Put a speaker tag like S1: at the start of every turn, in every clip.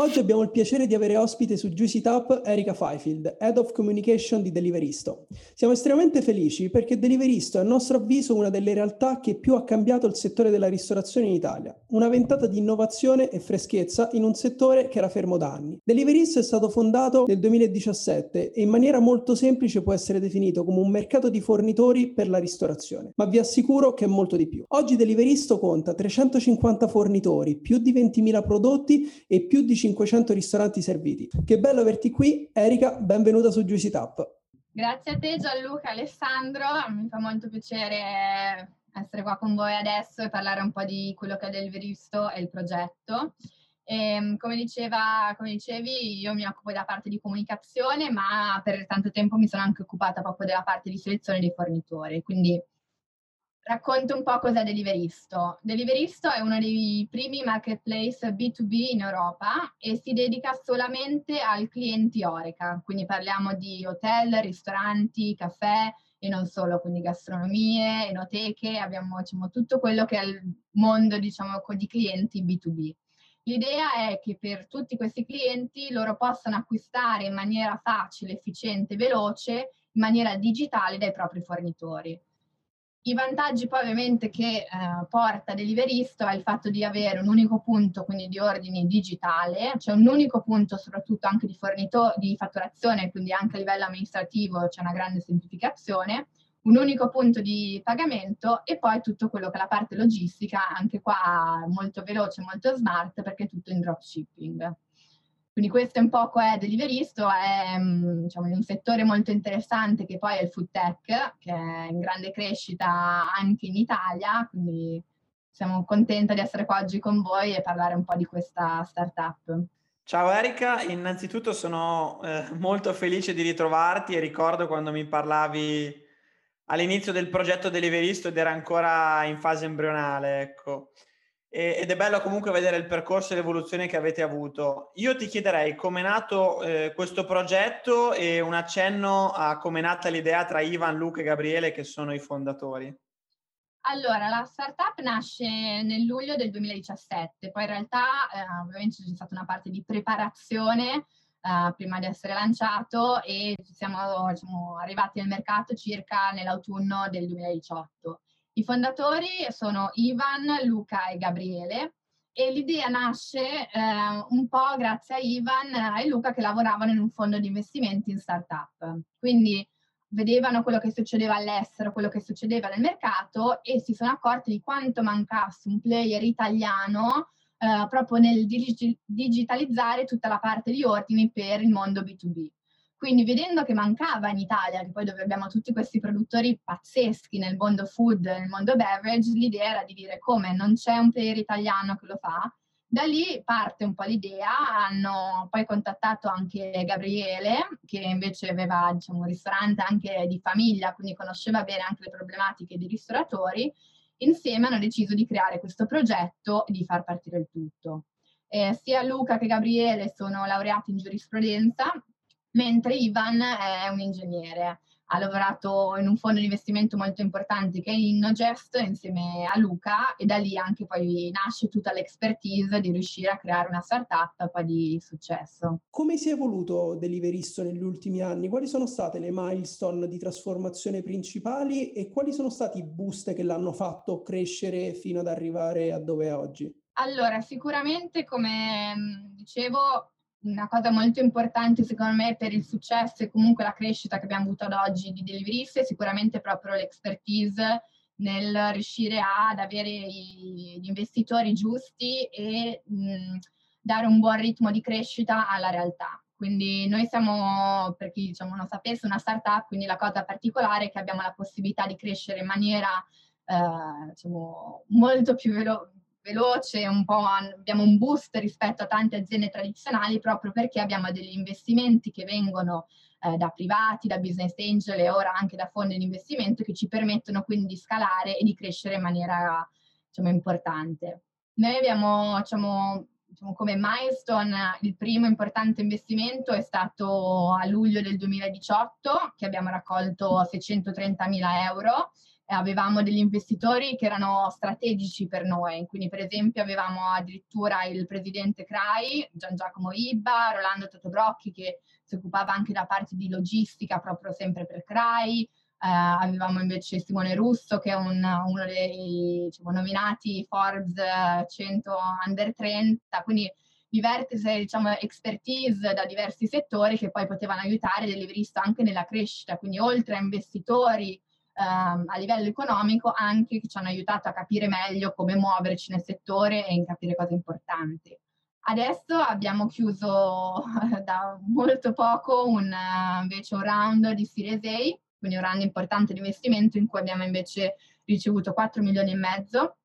S1: Oggi abbiamo il piacere di avere ospite su Juicy Tap Erika Fifield, Head of Communication di Deliveristo. Siamo estremamente felici perché Deliveristo è a nostro avviso una delle realtà che più ha cambiato il settore della ristorazione in Italia, una ventata di innovazione e freschezza in un settore che era fermo da anni. Deliveristo è stato fondato nel 2017 e in maniera molto semplice può essere definito come un mercato di fornitori per la ristorazione, ma vi assicuro che è molto di più. Oggi Deliveristo conta 350 fornitori, più di 20.000 prodotti e più di 500 ristoranti serviti. Che bello averti qui, Erika, benvenuta su Juicy Tap.
S2: Grazie a te Gianluca, Alessandro, mi fa molto piacere essere qua con voi adesso e parlare un po' di quello che è del Veristo e il progetto. E, ehm, come, diceva, come dicevi, io mi occupo della parte di comunicazione, ma per tanto tempo mi sono anche occupata proprio della parte di selezione dei fornitori, quindi Racconto un po' cos'è Deliveristo. Deliveristo è uno dei primi marketplace B2B in Europa e si dedica solamente ai clienti Oreca, quindi parliamo di hotel, ristoranti, caffè e non solo, quindi gastronomie, enoteche, abbiamo diciamo, tutto quello che è il mondo diciamo, di clienti B2B. L'idea è che per tutti questi clienti loro possano acquistare in maniera facile, efficiente, veloce, in maniera digitale dai propri fornitori. I vantaggi poi ovviamente che eh, porta Deliveristo è il fatto di avere un unico punto, quindi di ordini digitale, c'è un unico punto soprattutto anche di, fornito- di fatturazione, quindi anche a livello amministrativo c'è una grande semplificazione, un unico punto di pagamento e poi tutto quello che è la parte logistica, anche qua molto veloce, molto smart perché è tutto in dropshipping. Quindi questo è un po' è Deliveristo, è mm, diciamo, un settore molto interessante che poi è il food tech, che è in grande crescita anche in Italia, quindi siamo contenta di essere qua oggi con voi e parlare un po' di questa startup.
S3: Ciao Erika, innanzitutto sono eh, molto felice di ritrovarti e ricordo quando mi parlavi all'inizio del progetto Deliveristo ed era ancora in fase embrionale, ecco ed è bello comunque vedere il percorso e l'evoluzione che avete avuto. Io ti chiederei come è nato eh, questo progetto e un accenno a come è nata l'idea tra Ivan, Luca e Gabriele che sono i fondatori.
S2: Allora, la startup nasce nel luglio del 2017, poi in realtà eh, ovviamente c'è stata una parte di preparazione eh, prima di essere lanciato e siamo diciamo, arrivati al mercato circa nell'autunno del 2018. I fondatori sono Ivan, Luca e Gabriele e l'idea nasce eh, un po' grazie a Ivan e Luca che lavoravano in un fondo di investimenti in startup. Quindi vedevano quello che succedeva all'estero, quello che succedeva nel mercato e si sono accorti di quanto mancasse un player italiano eh, proprio nel dig- digitalizzare tutta la parte di ordini per il mondo B2B. Quindi vedendo che mancava in Italia, che poi dove abbiamo tutti questi produttori pazzeschi nel mondo food, nel mondo beverage, l'idea era di dire come non c'è un player italiano che lo fa. Da lì parte un po' l'idea, hanno poi contattato anche Gabriele, che invece aveva diciamo, un ristorante anche di famiglia, quindi conosceva bene anche le problematiche dei ristoratori. Insieme hanno deciso di creare questo progetto e di far partire il tutto. Eh, sia Luca che Gabriele sono laureati in giurisprudenza, mentre Ivan è un ingegnere. Ha lavorato in un fondo di investimento molto importante che è Innogest insieme a Luca e da lì anche poi nasce tutta l'expertise di riuscire a creare una startup poi di successo.
S1: Come si è evoluto Deliveristo negli ultimi anni? Quali sono state le milestone di trasformazione principali e quali sono stati i boost che l'hanno fatto crescere fino ad arrivare a dove è oggi?
S2: Allora, sicuramente come dicevo, una cosa molto importante secondo me per il successo e comunque la crescita che abbiamo avuto ad oggi di Deliverist è sicuramente proprio l'expertise nel riuscire ad avere gli investitori giusti e mh, dare un buon ritmo di crescita alla realtà. Quindi noi siamo, per chi diciamo, non sapesse, una startup, quindi la cosa particolare è che abbiamo la possibilità di crescere in maniera eh, diciamo, molto più velo- veloce, un abbiamo un boost rispetto a tante aziende tradizionali proprio perché abbiamo degli investimenti che vengono eh, da privati, da business angel e ora anche da fondi di investimento che ci permettono quindi di scalare e di crescere in maniera diciamo, importante. Noi abbiamo diciamo, diciamo, come milestone il primo importante investimento è stato a luglio del 2018 che abbiamo raccolto 630 mila euro avevamo degli investitori che erano strategici per noi, quindi per esempio avevamo addirittura il presidente CRAI, Gian Giacomo Ibba, Rolando Totobrocchi che si occupava anche da parte di logistica proprio sempre per CRAI, eh, avevamo invece Simone Russo che è un, uno dei diciamo, nominati Forbes 100 Under 30, quindi diverse diciamo, expertise da diversi settori che poi potevano aiutare Deliverist anche nella crescita, quindi oltre a investitori ehm, a livello economico anche che ci hanno aiutato a capire meglio come muoverci nel settore e in capire cose importanti. Adesso abbiamo chiuso da molto poco un, invece un round di Series A, quindi un round importante di investimento in cui abbiamo invece ricevuto 4 milioni e mezzo.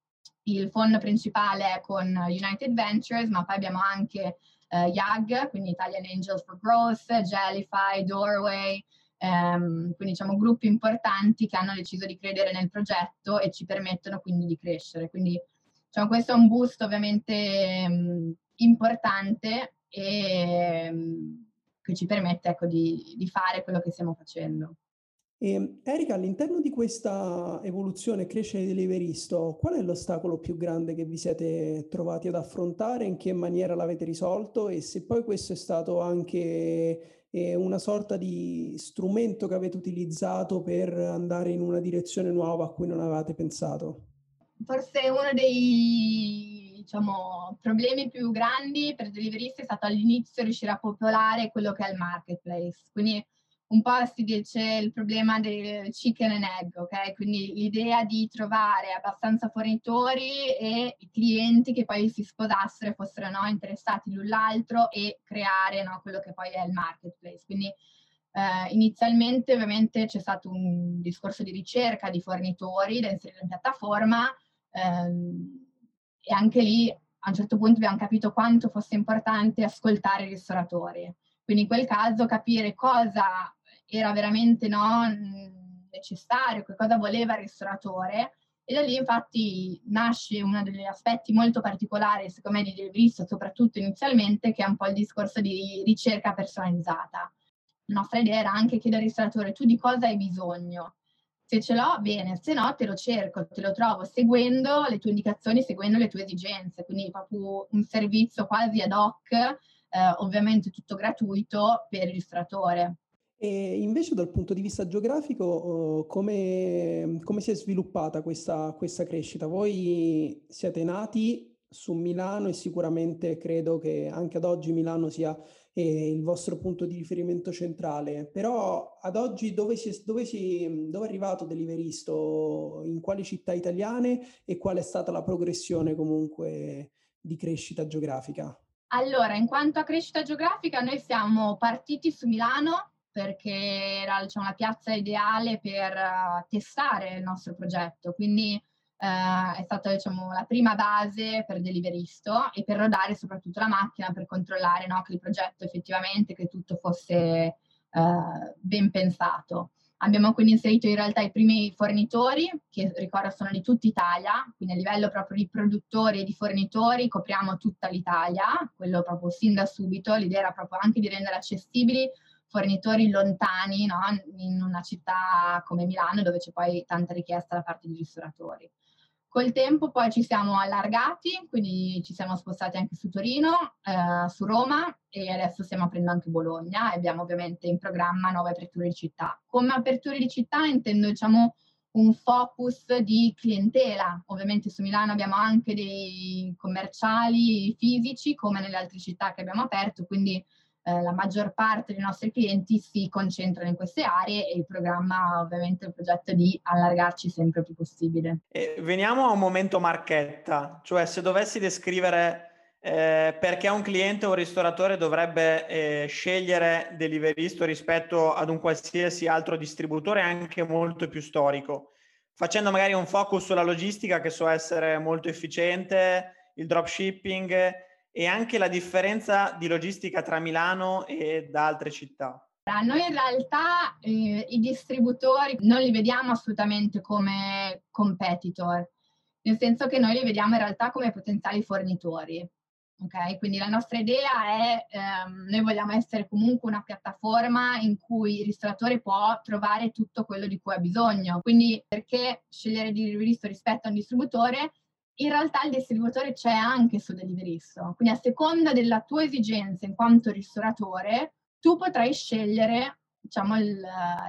S2: Il fondo principale è con United Ventures, ma poi abbiamo anche eh, YAG, quindi Italian Angels for Growth, Jellyfy, Doorway, ehm, quindi diciamo gruppi importanti che hanno deciso di credere nel progetto e ci permettono quindi di crescere. Quindi diciamo, questo è un boost ovviamente mh, importante e mh, che ci permette ecco, di, di fare quello che stiamo facendo.
S1: E, ehm, Erika, all'interno di questa evoluzione e crescita di Deliveristo, qual è l'ostacolo più grande che vi siete trovati ad affrontare? In che maniera l'avete risolto? E se poi questo è stato anche è una sorta di strumento che avete utilizzato per andare in una direzione nuova a cui non avevate pensato?
S2: Forse uno dei diciamo, problemi più grandi per Deliverist è stato all'inizio riuscire a popolare quello che è il marketplace. Quindi un po' si dice il problema del chicken and egg, ok? Quindi l'idea di trovare abbastanza fornitori e clienti che poi si sposassero e fossero no, interessati l'un l'altro e creare no, quello che poi è il marketplace. Quindi eh, inizialmente ovviamente c'è stato un discorso di ricerca di fornitori da inserire in piattaforma ehm, e anche lì a un certo punto abbiamo capito quanto fosse importante ascoltare i ristoratori. Quindi in quel caso capire cosa era veramente no, necessario, che cosa voleva il ristoratore. E da lì infatti nasce uno degli aspetti molto particolari, secondo me, di Deliverist, soprattutto inizialmente, che è un po' il discorso di ricerca personalizzata. La nostra idea era anche chiedere al ristoratore tu di cosa hai bisogno. Se ce l'ho, bene, se no te lo cerco, te lo trovo seguendo le tue indicazioni, seguendo le tue esigenze. Quindi proprio un servizio quasi ad hoc, eh, ovviamente tutto gratuito per il ristoratore.
S1: E invece dal punto di vista geografico, uh, come, come, si è sviluppata questa, questa crescita? Voi siete nati su Milano e sicuramente credo che anche ad oggi Milano sia eh, il vostro punto di riferimento centrale, però ad oggi dove, si, dove, si, dove è arrivato Deliveristo? In quali città italiane e qual è stata la progressione comunque di crescita geografica?
S2: Allora, in quanto a crescita geografica, noi siamo partiti su Milano perché era diciamo, la piazza ideale per uh, testare il nostro progetto. Quindi uh, è stata diciamo, la prima base per Deliveristo e per rodare soprattutto la macchina per controllare no, che il progetto effettivamente, che tutto fosse uh, ben pensato. Abbiamo quindi inserito in realtà i primi fornitori, che ricordo sono di tutta Italia, quindi a livello proprio di produttori e di fornitori copriamo tutta l'Italia, quello proprio sin da subito, l'idea era proprio anche di rendere accessibili fornitori lontani no? in una città come Milano dove c'è poi tanta richiesta da parte di ristoratori. Col tempo poi ci siamo allargati, quindi ci siamo spostati anche su Torino, eh, su Roma e adesso stiamo aprendo anche Bologna e abbiamo ovviamente in programma nuove aperture di città. Come aperture di città intendo diciamo un focus di clientela. Ovviamente su Milano abbiamo anche dei commerciali fisici come nelle altre città che abbiamo aperto, quindi eh, la maggior parte dei nostri clienti si concentrano in queste aree e il programma ovviamente il progetto di allargarci sempre più possibile.
S3: E veniamo a un momento marchetta, cioè se dovessi descrivere eh, perché un cliente o un ristoratore dovrebbe eh, scegliere Deliveristo rispetto ad un qualsiasi altro distributore anche molto più storico, facendo magari un focus sulla logistica che so essere molto efficiente, il dropshipping e anche la differenza di logistica tra Milano e da altre città.
S2: Noi in realtà eh, i distributori non li vediamo assolutamente come competitor, nel senso che noi li vediamo in realtà come potenziali fornitori. Okay? Quindi la nostra idea è, ehm, noi vogliamo essere comunque una piattaforma in cui il ristoratore può trovare tutto quello di cui ha bisogno. Quindi perché scegliere di Deliverist rispetto a un distributore? In realtà il distributore c'è anche su Deliverist. Quindi a seconda della tua esigenza in quanto ristoratore, tu potrai scegliere diciamo, il,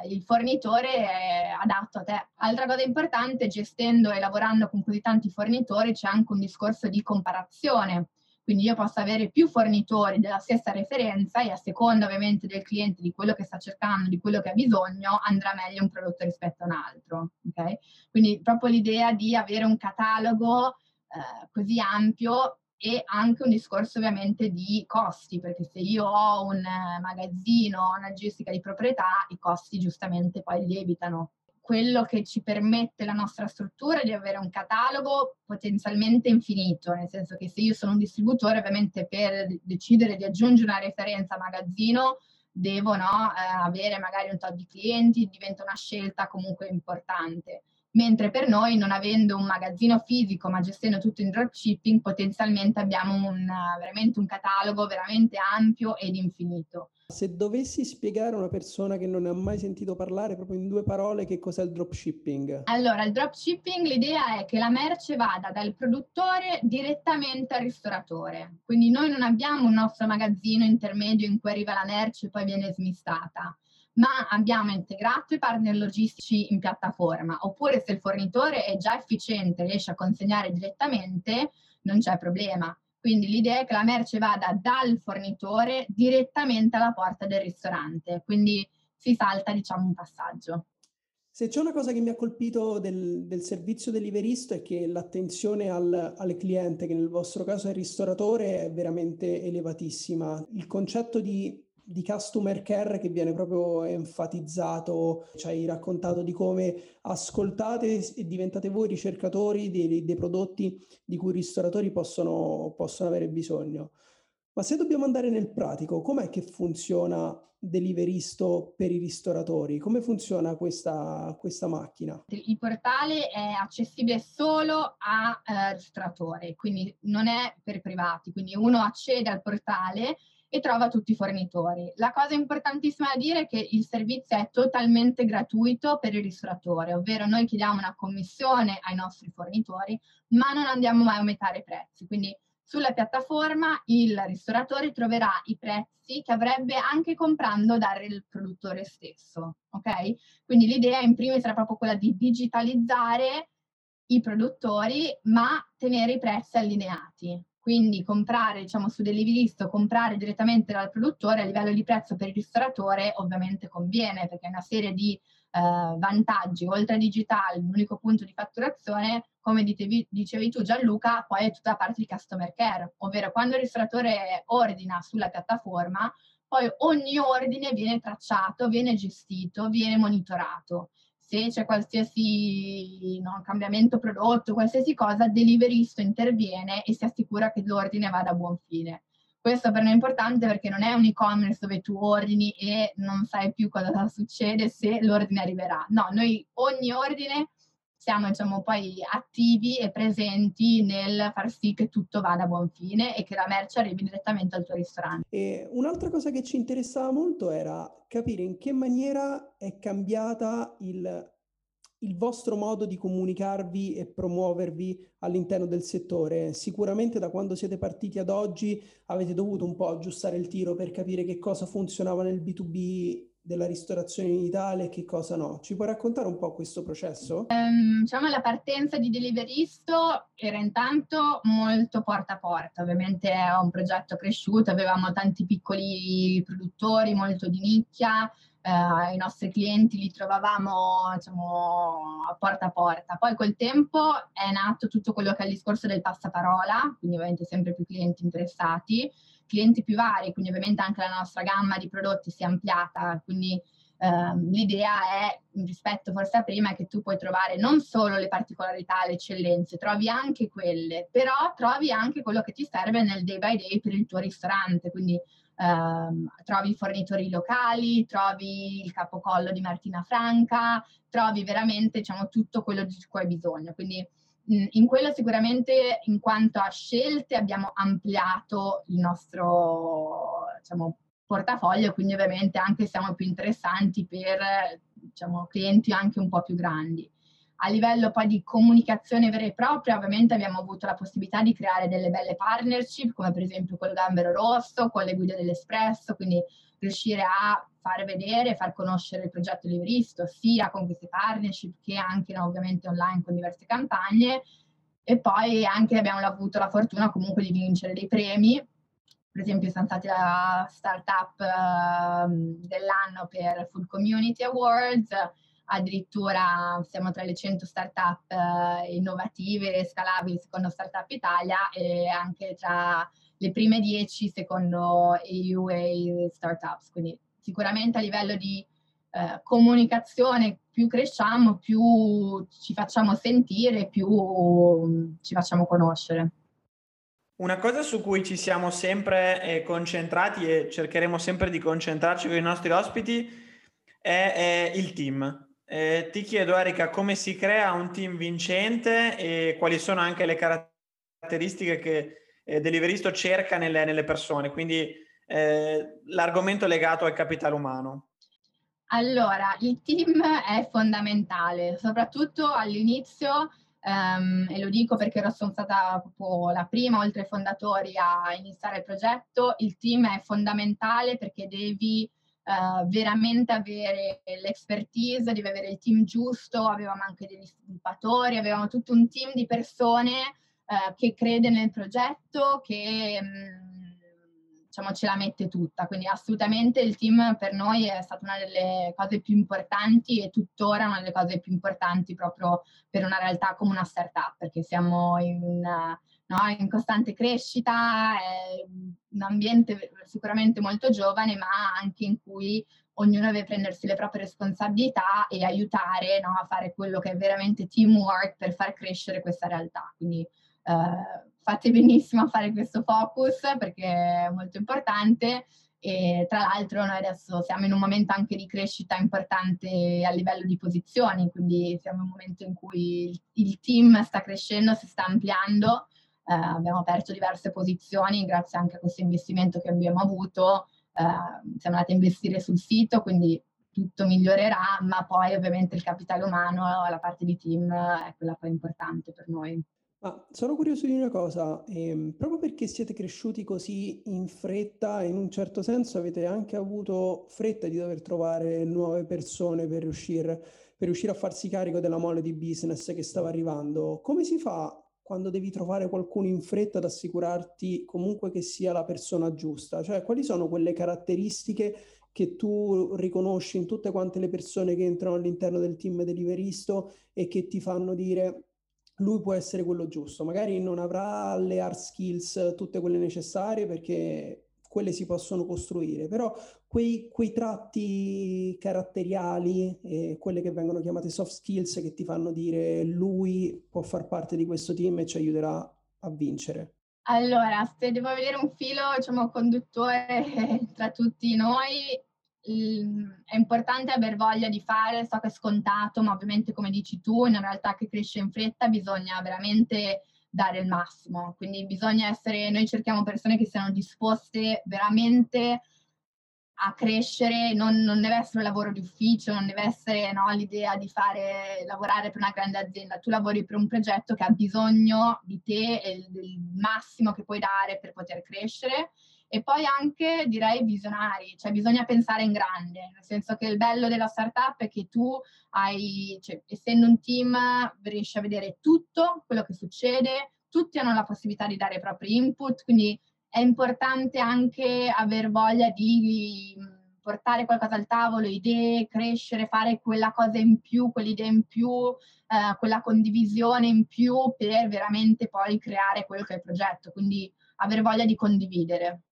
S2: il, fornitore adatto a te. Altra cosa importante, gestendo e lavorando con così tanti fornitori, c'è anche un discorso di comparazione. Quindi io posso avere più fornitori della stessa referenza e a seconda ovviamente del cliente, di quello che sta cercando, di quello che ha bisogno, andrà meglio un prodotto rispetto a un altro. Okay? Quindi proprio l'idea di avere un catalogo eh, così ampio e anche un discorso ovviamente di costi, perché se io ho un magazzino, una logistica di proprietà, i costi giustamente poi lievitano quello che ci permette la nostra struttura di avere un catalogo potenzialmente infinito, nel senso che se io sono un distributore, ovviamente per decidere di aggiungere una referenza magazzino, devo no, eh, avere magari un tot di clienti, diventa una scelta comunque importante. Mentre per noi, non avendo un magazzino fisico, ma gestendo tutto in dropshipping, potenzialmente abbiamo un, veramente un catalogo veramente ampio ed infinito.
S1: Se dovessi spiegare a una persona che non ne ha mai sentito parlare proprio in due parole che cos'è il dropshipping?
S2: Allora, il dropshipping l'idea è che la merce vada dal produttore direttamente al ristoratore. Quindi noi non abbiamo un nostro magazzino intermedio in cui arriva la merce e poi viene smistata ma abbiamo integrato i partner logistici in piattaforma, oppure se il fornitore è già efficiente, riesce a consegnare direttamente, non c'è problema. Quindi l'idea è che la merce vada dal fornitore direttamente alla porta del ristorante, quindi si salta diciamo un passaggio.
S1: Se c'è una cosa che mi ha colpito del, del servizio deliveristo è che l'attenzione al, al, cliente, che nel vostro caso è il ristoratore, è veramente elevatissima. Il concetto di di customer care che viene proprio enfatizzato, ci hai raccontato di come ascoltate e diventate voi ricercatori dei, dei prodotti di cui i ristoratori possono, possono avere bisogno. Ma se dobbiamo andare nel pratico, com'è che funziona Deliveristo per i ristoratori? Come funziona questa, questa macchina?
S2: Il portale è accessibile solo a eh, ristoratori, quindi non è per privati, quindi uno accede al portale e trova tutti i fornitori. La cosa importantissima da dire è che il servizio è totalmente gratuito per il ristoratore, ovvero noi chiediamo una commissione ai nostri fornitori, ma non andiamo mai a aumentare i prezzi. Quindi sulla piattaforma il ristoratore troverà i prezzi che avrebbe anche comprando dal produttore stesso. Ok? Quindi l'idea in primis sarà proprio quella di digitalizzare i produttori, ma tenere i prezzi allineati. Quindi comprare, diciamo, su Deliverist comprare direttamente dal produttore a livello di prezzo per il ristoratore ovviamente conviene perché è una serie di eh, vantaggi. Oltre a digitale, l'unico punto di fatturazione, come dicevi, dicevi tu Gianluca, poi è tutta la parte di customer care, ovvero quando il ristoratore ordina sulla piattaforma, poi ogni ordine viene tracciato, viene gestito, viene monitorato se c'è qualsiasi no, cambiamento prodotto, qualsiasi cosa, Deliveristo interviene e si assicura che l'ordine vada a buon fine. Questo per noi è importante perché non è un e-commerce dove tu ordini e non sai più cosa succede se l'ordine arriverà. No, noi ogni ordine siamo diciamo, poi attivi e presenti nel far sì che tutto vada a buon fine e che la merce arrivi direttamente al tuo ristorante.
S1: E un'altra cosa che ci interessava molto era capire in che maniera è cambiata il, il vostro modo di comunicarvi e promuovervi all'interno del settore. Sicuramente da quando siete partiti ad oggi avete dovuto un po' aggiustare il tiro per capire che cosa funzionava nel B2B della ristorazione in Italia e che cosa no. Ci puoi raccontare un po' questo processo?
S2: Um, diciamo la partenza di Deliveristo era intanto molto porta a porta, ovviamente è un progetto cresciuto, avevamo tanti piccoli produttori, molto di nicchia, Uh, i nostri clienti li trovavamo diciamo, porta a porta. Poi col tempo è nato tutto quello che è il discorso del passaparola, quindi ovviamente sempre più clienti interessati clienti più vari, quindi ovviamente anche la nostra gamma di prodotti si è ampliata, quindi ehm, l'idea è, rispetto forse a prima, che tu puoi trovare non solo le particolarità, le eccellenze, trovi anche quelle, però trovi anche quello che ti serve nel day by day per il tuo ristorante, quindi ehm, trovi fornitori locali, trovi il capocollo di Martina Franca, trovi veramente diciamo, tutto quello di cui hai bisogno. Quindi in quello sicuramente in quanto a scelte abbiamo ampliato il nostro diciamo, portafoglio, quindi ovviamente anche siamo più interessanti per diciamo, clienti anche un po' più grandi. A livello poi di comunicazione vera e propria, ovviamente abbiamo avuto la possibilità di creare delle belle partnership, come per esempio quello Gambero Rosso, con le guide dell'Espresso, quindi riuscire a far vedere, far conoscere il progetto Livristo, sia con queste partnership che anche no, ovviamente online con diverse campagne. E poi anche abbiamo avuto la fortuna comunque di vincere dei premi. Per esempio siamo stati la startup uh, dell'anno per Full Community Awards, addirittura siamo tra le 100 startup uh, innovative e scalabili secondo Startup Italia e anche tra le prime 10 secondo EUA Startups, quindi sicuramente a livello di eh, comunicazione più cresciamo, più ci facciamo sentire, più mm, ci facciamo conoscere.
S3: Una cosa su cui ci siamo sempre eh, concentrati e cercheremo sempre di concentrarci con i nostri ospiti è, è il team. Eh, ti chiedo Erika come si crea un team vincente e quali sono anche le caratteristiche che eh, Deliveristo cerca nelle, nelle persone. Quindi eh, l'argomento legato al capitale umano?
S2: Allora, il team è fondamentale, soprattutto all'inizio, um, e lo dico perché sono stata proprio la prima, oltre ai fondatori, a iniziare il progetto. Il team è fondamentale perché devi uh, veramente avere l'expertise, devi avere il team giusto. Avevamo anche degli sviluppatori, avevamo tutto un team di persone uh, che crede nel progetto, che... Um, diciamo, ce la mette tutta. Quindi assolutamente il team per noi è stata una delle cose più importanti e tuttora una delle cose più importanti proprio per una realtà come una startup, perché siamo in, no, in costante crescita, è un ambiente sicuramente molto giovane, ma anche in cui ognuno deve prendersi le proprie responsabilità e aiutare no, a fare quello che è veramente teamwork per far crescere questa realtà. Quindi eh, fate benissimo a fare questo focus perché è molto importante. E tra l'altro noi adesso siamo in un momento anche di crescita importante a livello di posizioni, quindi siamo in un momento in cui il, team sta crescendo, si sta ampliando, eh, abbiamo aperto diverse posizioni grazie anche a questo investimento che abbiamo avuto, eh, siamo andati a investire sul sito, quindi tutto migliorerà, ma poi ovviamente il capitale umano, la parte di team è quella poi importante per noi.
S1: Ma sono curioso di una cosa, ehm, proprio perché siete cresciuti così in fretta, in un certo senso avete anche avuto fretta di dover trovare nuove persone per riuscire, per riuscire a farsi carico della mole di business che stava arrivando. Come si fa quando devi trovare qualcuno in fretta ad assicurarti comunque che sia la persona giusta? Cioè, quali sono quelle caratteristiche che tu riconosci in tutte quante le persone che entrano all'interno del team deliveristo e che ti fanno dire lui può essere quello giusto. Magari non avrà le hard skills tutte quelle necessarie perché quelle si possono costruire, però quei, quei tratti caratteriali, e quelle che vengono chiamate soft skills che ti fanno dire lui può far parte di questo team e ci aiuterà a vincere.
S2: Allora, se devo vedere un filo, diciamo, conduttore tra tutti noi, è importante aver voglia di fare, so che è scontato, ma ovviamente come dici tu, in una realtà che cresce in fretta bisogna veramente dare il massimo, quindi bisogna essere, noi cerchiamo persone che siano disposte veramente a crescere, non, non deve essere un lavoro di ufficio, non deve essere no, l'idea di fare, lavorare per una grande azienda, tu lavori per un progetto che ha bisogno di te e del massimo che puoi dare per poter crescere e poi anche direi visionari, cioè bisogna pensare in grande, nel senso che il bello della startup è che tu hai, cioè, essendo un team, riesci a vedere tutto quello che succede, tutti hanno la possibilità di dare i propri input, quindi è importante anche aver voglia di portare qualcosa al tavolo, idee, crescere, fare quella cosa in più, quell'idea in più, eh, quella condivisione in più per veramente poi creare quello che è il progetto, quindi aver voglia di condividere.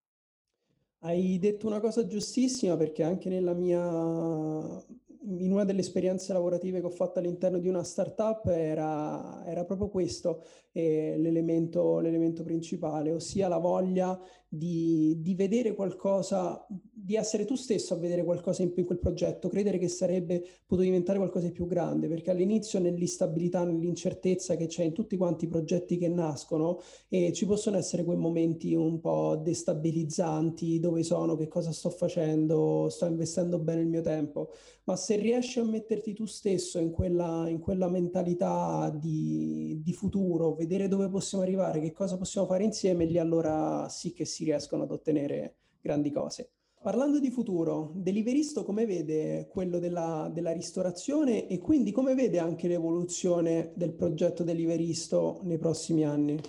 S1: Hai detto una cosa giustissima perché anche nella mia, in una delle esperienze lavorative che ho fatto all'interno di una startup era, era proprio questo eh, l'elemento, l'elemento principale, ossia la voglia di, di, vedere qualcosa, di essere tu stesso a vedere qualcosa in, in, quel progetto, credere che sarebbe potuto diventare qualcosa di più grande, perché all'inizio nell'instabilità, nell'incertezza che c'è in tutti quanti i progetti che nascono, eh, ci possono essere quei momenti un po' destabilizzanti, dove sono, che cosa sto facendo, sto investendo bene il mio tempo, ma se riesci a metterti tu stesso in quella, in quella mentalità di, di futuro, vedere dove possiamo arrivare, che cosa possiamo fare insieme, lì allora sì che si riescono ad ottenere grandi cose. Parlando di futuro, Deliveristo come vede quello della, della, ristorazione e quindi come vede anche l'evoluzione del progetto Deliveristo nei prossimi anni?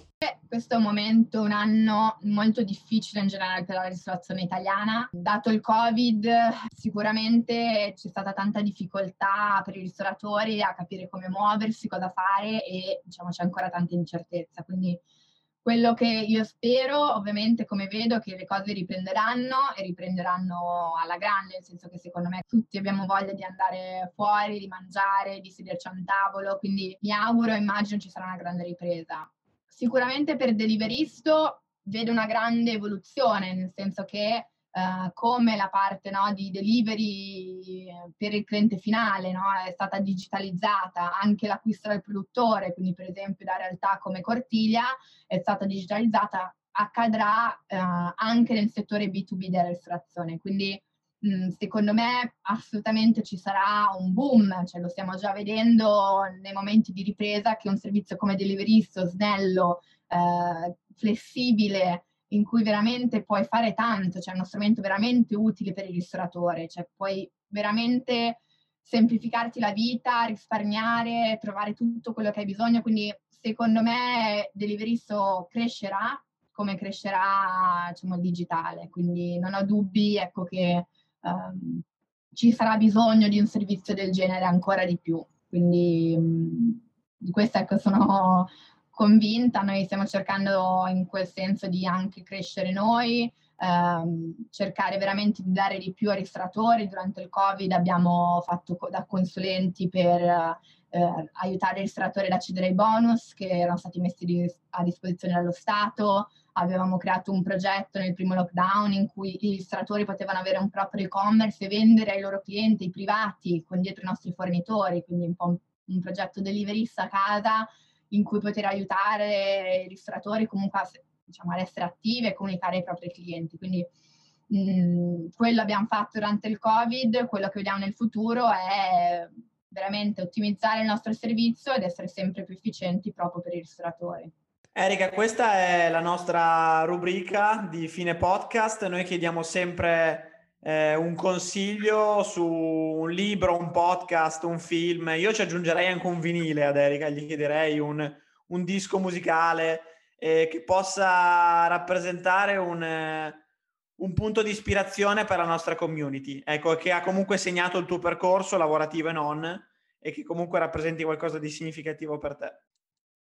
S2: Questo è un momento, un anno molto difficile in generale per la ristorazione italiana. Dato il Covid, sicuramente c'è stata tanta difficoltà per i ristoratori a capire come muoversi, cosa fare e diciamo c'è ancora tanta incertezza. Quindi quello che io spero, ovviamente, come vedo, che le cose riprenderanno e riprenderanno alla grande, nel senso che secondo me tutti abbiamo voglia di andare fuori, di mangiare, di sederci a un tavolo, quindi mi auguro e immagino ci sarà una grande ripresa. Sicuramente per Deliveristo vedo una grande evoluzione, nel senso che Uh, come la parte no, di delivery per il cliente finale no, è stata digitalizzata, anche l'acquisto del produttore, quindi per esempio da realtà come Cortiglia è stata digitalizzata, accadrà uh, anche nel settore B2B della ristorazione. Quindi mh, secondo me assolutamente ci sarà un boom, cioè lo stiamo già vedendo nei momenti di ripresa che un servizio come Deliveristo, snello, uh, flessibile, in cui veramente puoi fare tanto, cioè è uno strumento veramente utile per il ristoratore, cioè puoi veramente semplificarti la vita, risparmiare, trovare tutto quello che hai bisogno, quindi secondo me Deliveristo crescerà come crescerà diciamo, il digitale, quindi non ho dubbi ecco, che um, ci sarà bisogno di un servizio del genere ancora di più, quindi um, di questo ecco, sono convinta, noi stiamo cercando in quel senso di anche crescere noi, ehm, cercare veramente di dare di più ai ristoratori. Durante il Covid abbiamo fatto co- da consulenti per eh, aiutare i ristoratori ad accedere ai bonus che erano stati messi di- a disposizione dallo Stato. Avevamo creato un progetto nel primo lockdown in cui i ristoratori potevano avere un proprio e-commerce e vendere ai loro clienti, i privati, con dietro i nostri fornitori, quindi un po' un, un progetto deliverista a casa in cui poter aiutare i ristoratori comunque a, diciamo, ad essere attivi e comunicare ai propri clienti. Quindi mh, mm, quello abbiamo fatto durante il Covid, quello che vediamo nel futuro è veramente ottimizzare il nostro servizio ed essere sempre più efficienti proprio per i ristoratori.
S3: Erika, questa è la nostra rubrica di fine podcast. Noi chiediamo sempre eh, un consiglio su un libro, un podcast, un film. Io ci aggiungerei anche un vinile ad Erika, gli chiederei un, un disco musicale eh, che possa rappresentare un, eh, un, punto di ispirazione per la nostra community. Ecco, che ha comunque segnato il tuo percorso lavorativo e non, e che comunque rappresenti qualcosa di significativo per te.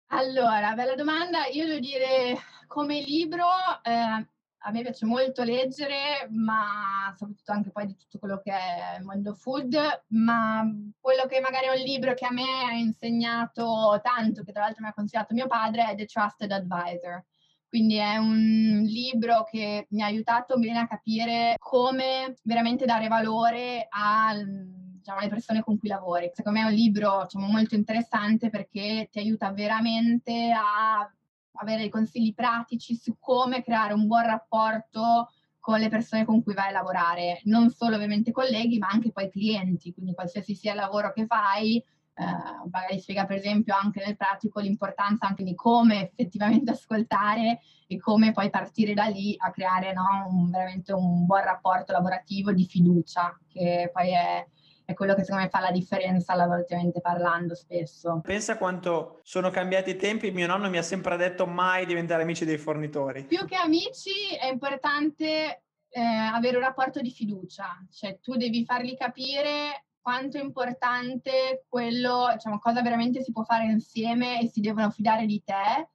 S2: Allora, bella domanda. Io devo dire, come libro, eh, a me piace molto leggere, ma soprattutto anche poi di tutto quello che è il mondo food, ma quello che magari è un libro che a me ha insegnato tanto, che tra l'altro mi ha consigliato mio padre, è The Trusted Advisor. Quindi è un libro che mi ha aiutato bene a capire come veramente dare valore a, diciamo, alle persone con cui lavori. Secondo me è un libro diciamo, molto interessante perché ti aiuta veramente a avere consigli pratici su come creare un buon rapporto con le persone con cui vai a lavorare, non solo ovviamente colleghi, ma anche poi clienti, quindi qualsiasi sia il lavoro che fai, eh, magari spiega per esempio anche nel pratico l'importanza anche di come effettivamente ascoltare e come poi partire da lì a creare no, un, veramente un buon rapporto lavorativo di fiducia, che poi è, è quello che secondo me fa la differenza lavorativamente parlando spesso.
S3: Pensa quanto sono cambiati i tempi, mio nonno mi ha sempre detto mai diventare amici dei fornitori.
S2: Più che amici è importante eh, avere un rapporto di fiducia, cioè tu devi fargli capire quanto è importante quello, diciamo, cosa veramente si può fare insieme e si devono fidare di te.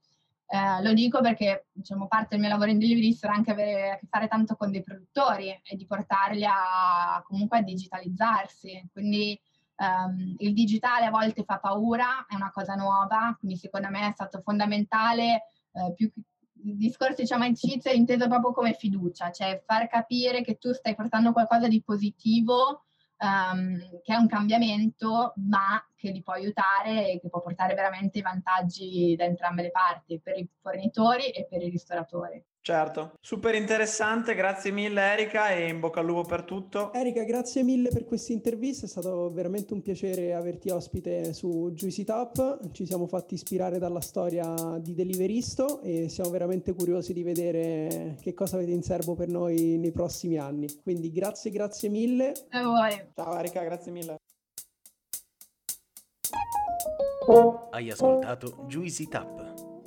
S2: Eh, lo dico perché diciamo, parte del mio lavoro in delivery sarà anche avere a che fare tanto con dei produttori e di portarli a, comunque a digitalizzarsi. Quindi um, il digitale a volte fa paura, è una cosa nuova, quindi secondo me è stato fondamentale eh, più il discorso diciamo amicizia è inteso proprio come fiducia, cioè far capire che tu stai portando qualcosa di positivo um, che è un cambiamento, ma che li può aiutare e che può portare veramente vantaggi da entrambe le parti, per i fornitori e per i ristoratori.
S3: Certo, super interessante, grazie mille Erika e in bocca al lupo per tutto.
S1: Erika, grazie mille per questa intervista, è stato veramente un piacere averti ospite su Juicy Tap, ci siamo fatti ispirare dalla storia di Deliveristo e siamo veramente curiosi di vedere che cosa avete in serbo per noi nei prossimi anni. Quindi grazie, grazie mille.
S2: A voi.
S3: Ciao Erika, grazie mille.
S4: Hai ascoltato Juicy Tap